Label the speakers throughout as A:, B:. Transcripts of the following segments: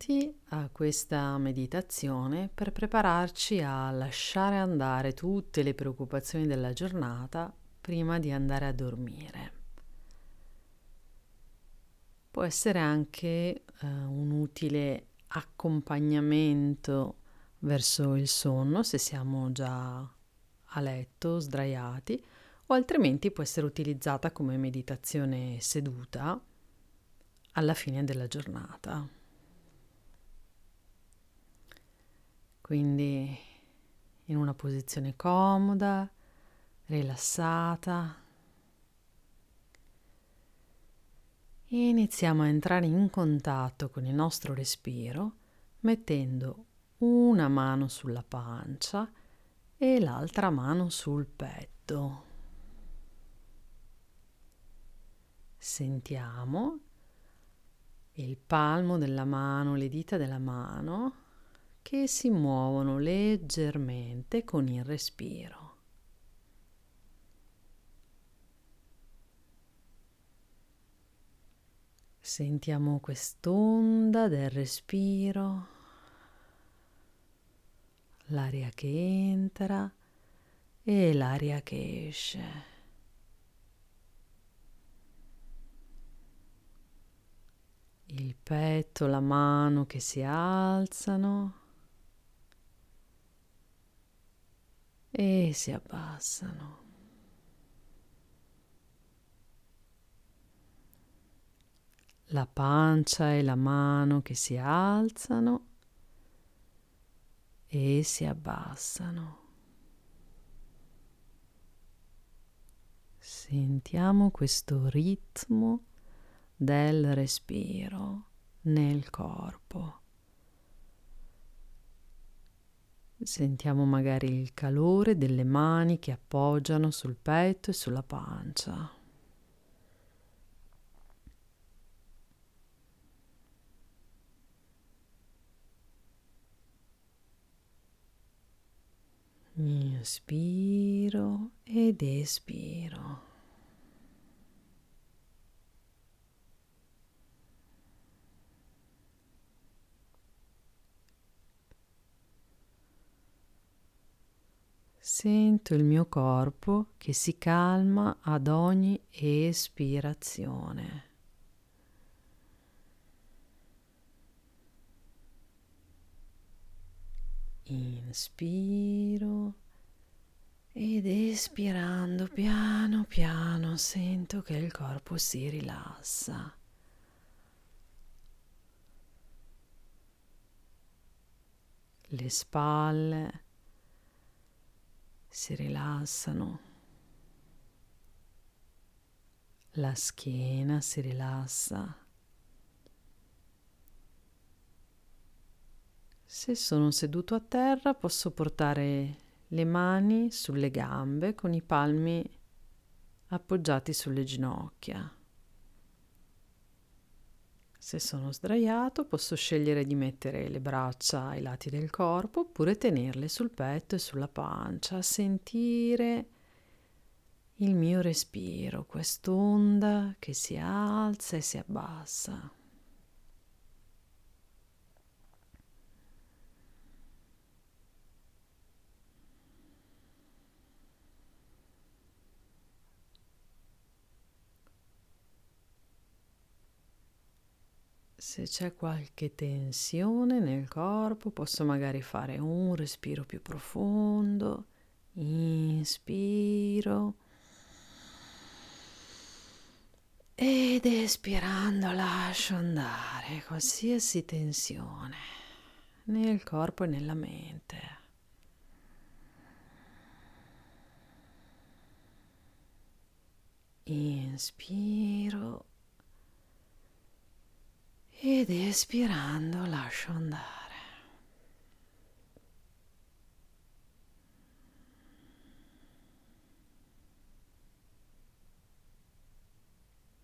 A: pronti a questa meditazione per prepararci a lasciare andare tutte le preoccupazioni della giornata prima di andare a dormire. Può essere anche eh, un utile accompagnamento verso il sonno se siamo già a letto, sdraiati, o altrimenti può essere utilizzata come meditazione seduta alla fine della giornata. Quindi in una posizione comoda, rilassata. Iniziamo a entrare in contatto con il nostro respiro mettendo una mano sulla pancia e l'altra mano sul petto. Sentiamo il palmo della mano, le dita della mano che si muovono leggermente con il respiro. Sentiamo quest'onda del respiro, l'aria che entra e l'aria che esce. il petto, la mano che si alzano e si abbassano. La pancia e la mano che si alzano e si abbassano. Sentiamo questo ritmo del respiro nel corpo. Sentiamo magari il calore delle mani che appoggiano sul petto e sulla pancia. Inspiro ed espiro. Sento il mio corpo che si calma ad ogni espirazione. Inspiro ed espirando piano piano sento che il corpo si rilassa. Le spalle si rilassano, la schiena si rilassa. Se sono seduto a terra posso portare le mani sulle gambe con i palmi appoggiati sulle ginocchia. Se sono sdraiato posso scegliere di mettere le braccia ai lati del corpo oppure tenerle sul petto e sulla pancia, sentire il mio respiro, quest'onda che si alza e si abbassa. Se c'è qualche tensione nel corpo, posso magari fare un respiro più profondo. Inspiro. Ed espirando lascio andare qualsiasi tensione nel corpo e nella mente. Inspiro ed espirando lascio andare.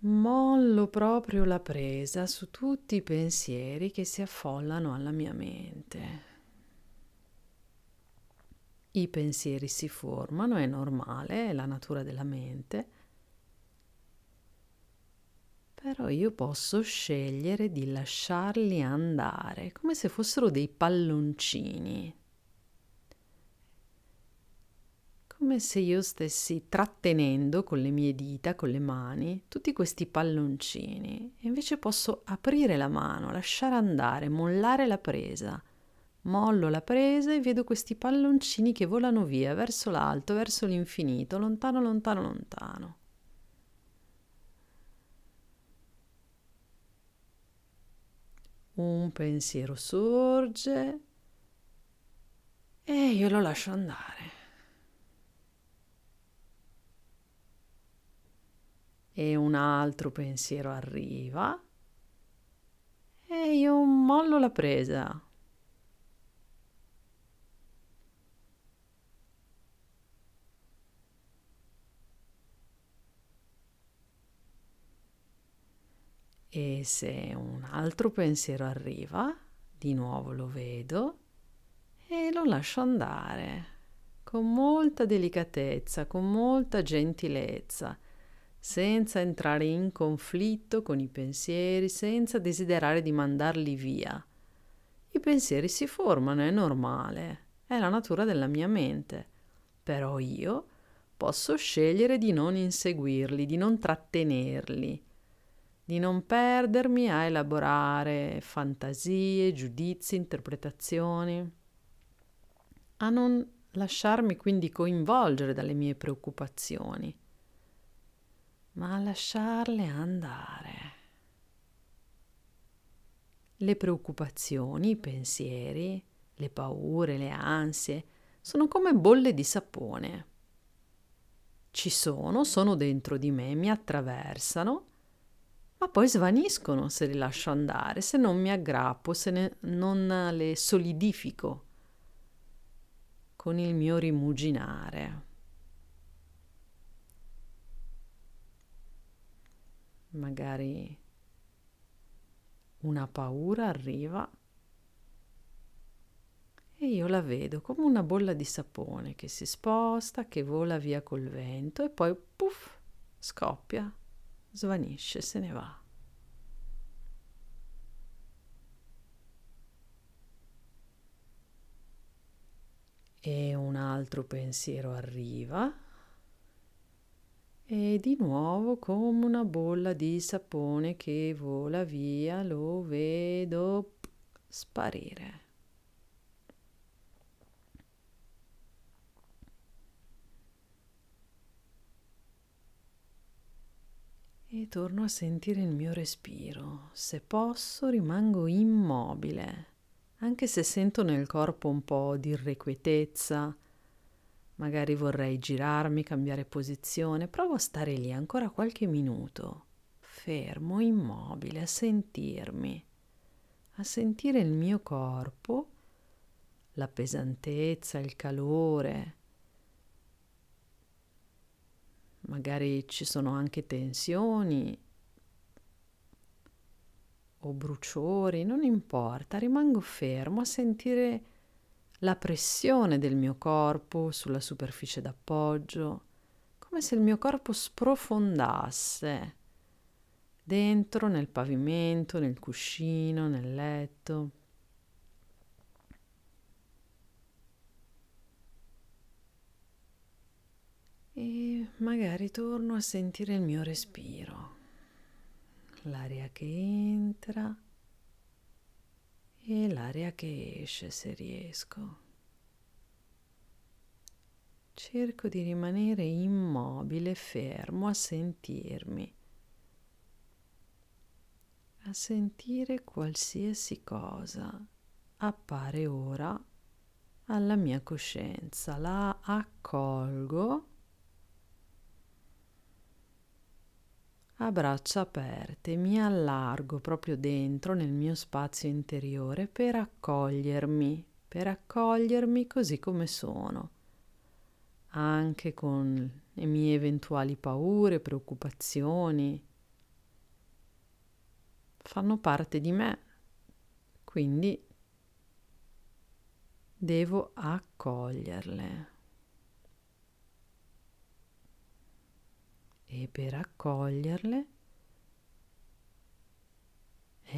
A: Mollo proprio la presa su tutti i pensieri che si affollano alla mia mente. I pensieri si formano, è normale, è la natura della mente Però io posso scegliere di lasciarli andare come se fossero dei palloncini. Come se io stessi trattenendo con le mie dita, con le mani, tutti questi palloncini. E invece posso aprire la mano, lasciare andare, mollare la presa. Mollo la presa e vedo questi palloncini che volano via verso l'alto, verso l'infinito, lontano, lontano, lontano. Un pensiero sorge e io lo lascio andare. E un altro pensiero arriva e io mollo la presa. E se un altro pensiero arriva, di nuovo lo vedo e lo lascio andare con molta delicatezza, con molta gentilezza, senza entrare in conflitto con i pensieri, senza desiderare di mandarli via. I pensieri si formano, è normale, è la natura della mia mente, però io posso scegliere di non inseguirli, di non trattenerli, di non perdermi a elaborare fantasie, giudizi, interpretazioni, a non lasciarmi quindi coinvolgere dalle mie preoccupazioni, ma a lasciarle andare. Le preoccupazioni, i pensieri, le paure, le ansie sono come bolle di sapone. Ci sono, sono dentro di me, mi attraversano ma poi svaniscono se le lascio andare, se non mi aggrappo, se ne, non le solidifico con il mio rimuginare. Magari una paura arriva e io la vedo come una bolla di sapone che si sposta, che vola via col vento e poi puff, scoppia svanisce, se ne va. E un altro pensiero arriva e di nuovo come una bolla di sapone che vola via lo vedo sparire. E torno a sentire il mio respiro. Se posso rimango immobile, anche se sento nel corpo un po' di irrequietezza. Magari vorrei girarmi, cambiare posizione, provo a stare lì ancora qualche minuto, fermo, immobile, a sentirmi, a sentire il mio corpo, la pesantezza, il calore, magari ci sono anche tensioni o bruciori, non importa, rimango fermo a sentire la pressione del mio corpo sulla superficie d'appoggio, come se il mio corpo sprofondasse dentro nel pavimento, nel cuscino, nel letto. E magari torno a sentire il mio respiro, l'aria che entra e l'aria che esce se riesco. Cerco di rimanere immobile, fermo, a sentirmi, a sentire qualsiasi cosa appare ora alla mia coscienza, la accolgo a braccia aperte mi allargo proprio dentro nel mio spazio interiore per accogliermi, per accogliermi così come sono, anche con le mie eventuali paure, preoccupazioni. Fanno parte di me, quindi devo accoglierle. E per accoglierle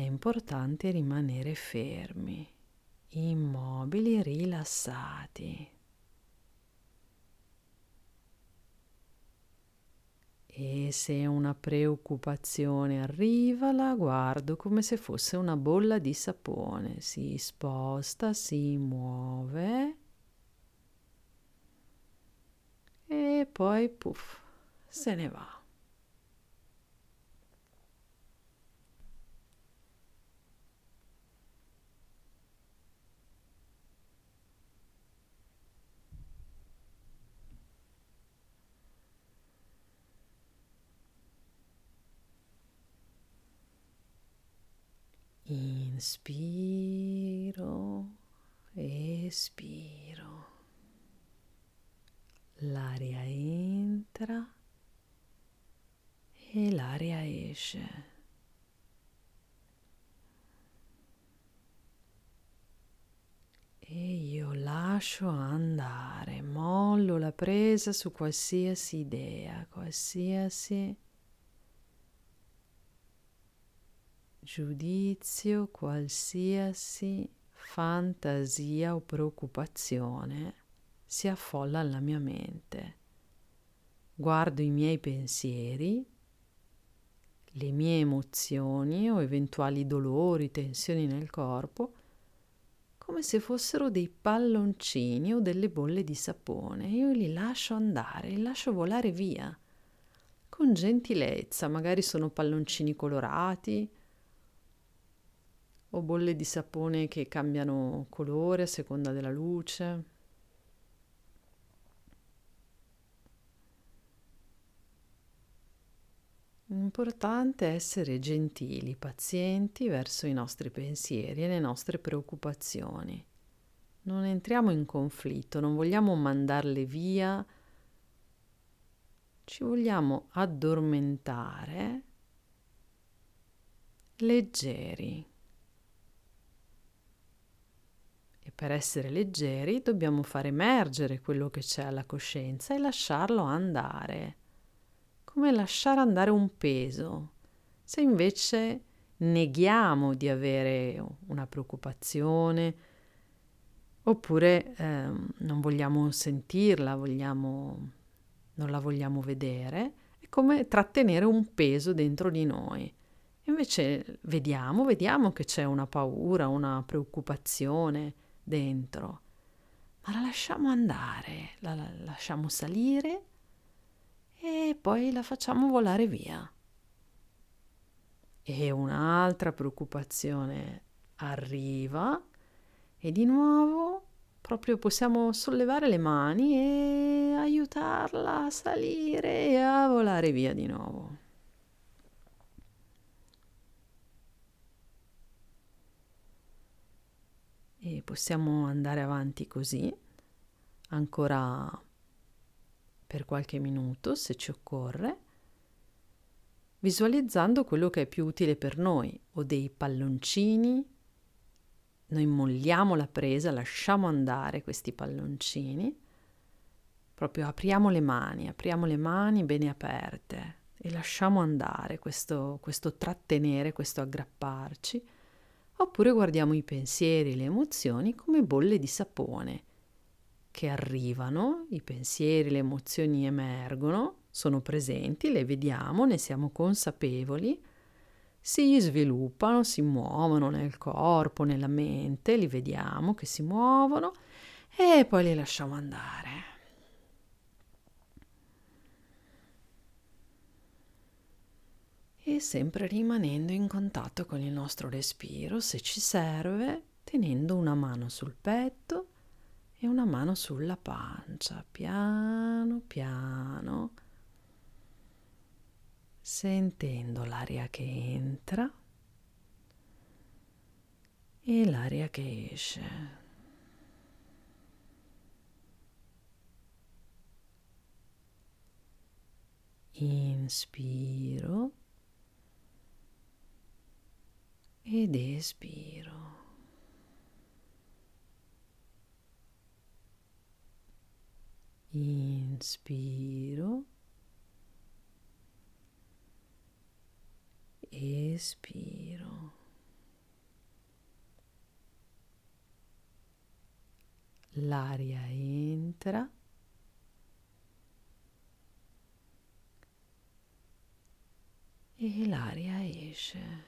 A: importante rimanere fermi, immobili, rilassati. E se una preoccupazione arriva, la guardo come se fosse una bolla di sapone. Si sposta, si muove e poi puff, se ne va. Inspiro, espiro. L'aria entra e l'aria esce. E io lascio andare, mollo la presa su qualsiasi idea, qualsiasi giudizio, qualsiasi fantasia o preoccupazione si affolla alla mia mente. Guardo i miei pensieri, le mie emozioni o eventuali dolori, tensioni nel corpo, come se fossero dei palloncini o delle bolle di sapone. Io li lascio andare, li lascio volare via con gentilezza, magari sono palloncini colorati, o bolle di sapone che cambiano colore a seconda della luce. Importante essere gentili, pazienti verso i nostri pensieri e le nostre preoccupazioni. Non entriamo in conflitto, non vogliamo mandarle via, ci vogliamo addormentare leggeri. Per essere leggeri dobbiamo far emergere quello che c'è alla coscienza e lasciarlo andare, come lasciare andare un peso. Se invece neghiamo di avere una preoccupazione, oppure eh, non vogliamo sentirla, vogliamo, non la vogliamo vedere, è come trattenere un peso dentro di noi. Invece vediamo, vediamo che c'è una paura, una preoccupazione, dentro, ma la lasciamo andare, la, la lasciamo salire e poi la facciamo volare via. E un'altra preoccupazione arriva e di nuovo proprio possiamo sollevare le mani e aiutarla a salire e a volare via di nuovo. e possiamo andare avanti così ancora per qualche minuto se ci occorre visualizzando quello che è più utile per noi o dei palloncini. Noi molliamo la presa lasciamo andare questi palloncini. Proprio apriamo le mani apriamo le mani bene aperte e lasciamo andare questo, questo trattenere questo aggrapparci. Oppure guardiamo i pensieri, le emozioni come bolle di sapone che arrivano, i pensieri, le emozioni emergono, sono presenti, le vediamo, ne siamo consapevoli, si sviluppano, si muovono nel corpo, nella mente, li vediamo che si muovono e poi li lasciamo andare. e sempre rimanendo in contatto con il nostro respiro, se ci serve, tenendo una mano sul petto e una mano sulla pancia, piano piano, sentendo l'aria che entra e l'aria che esce. Inspiro ed espiro. Inspiro. Espiro. L'aria entra. E l'aria esce.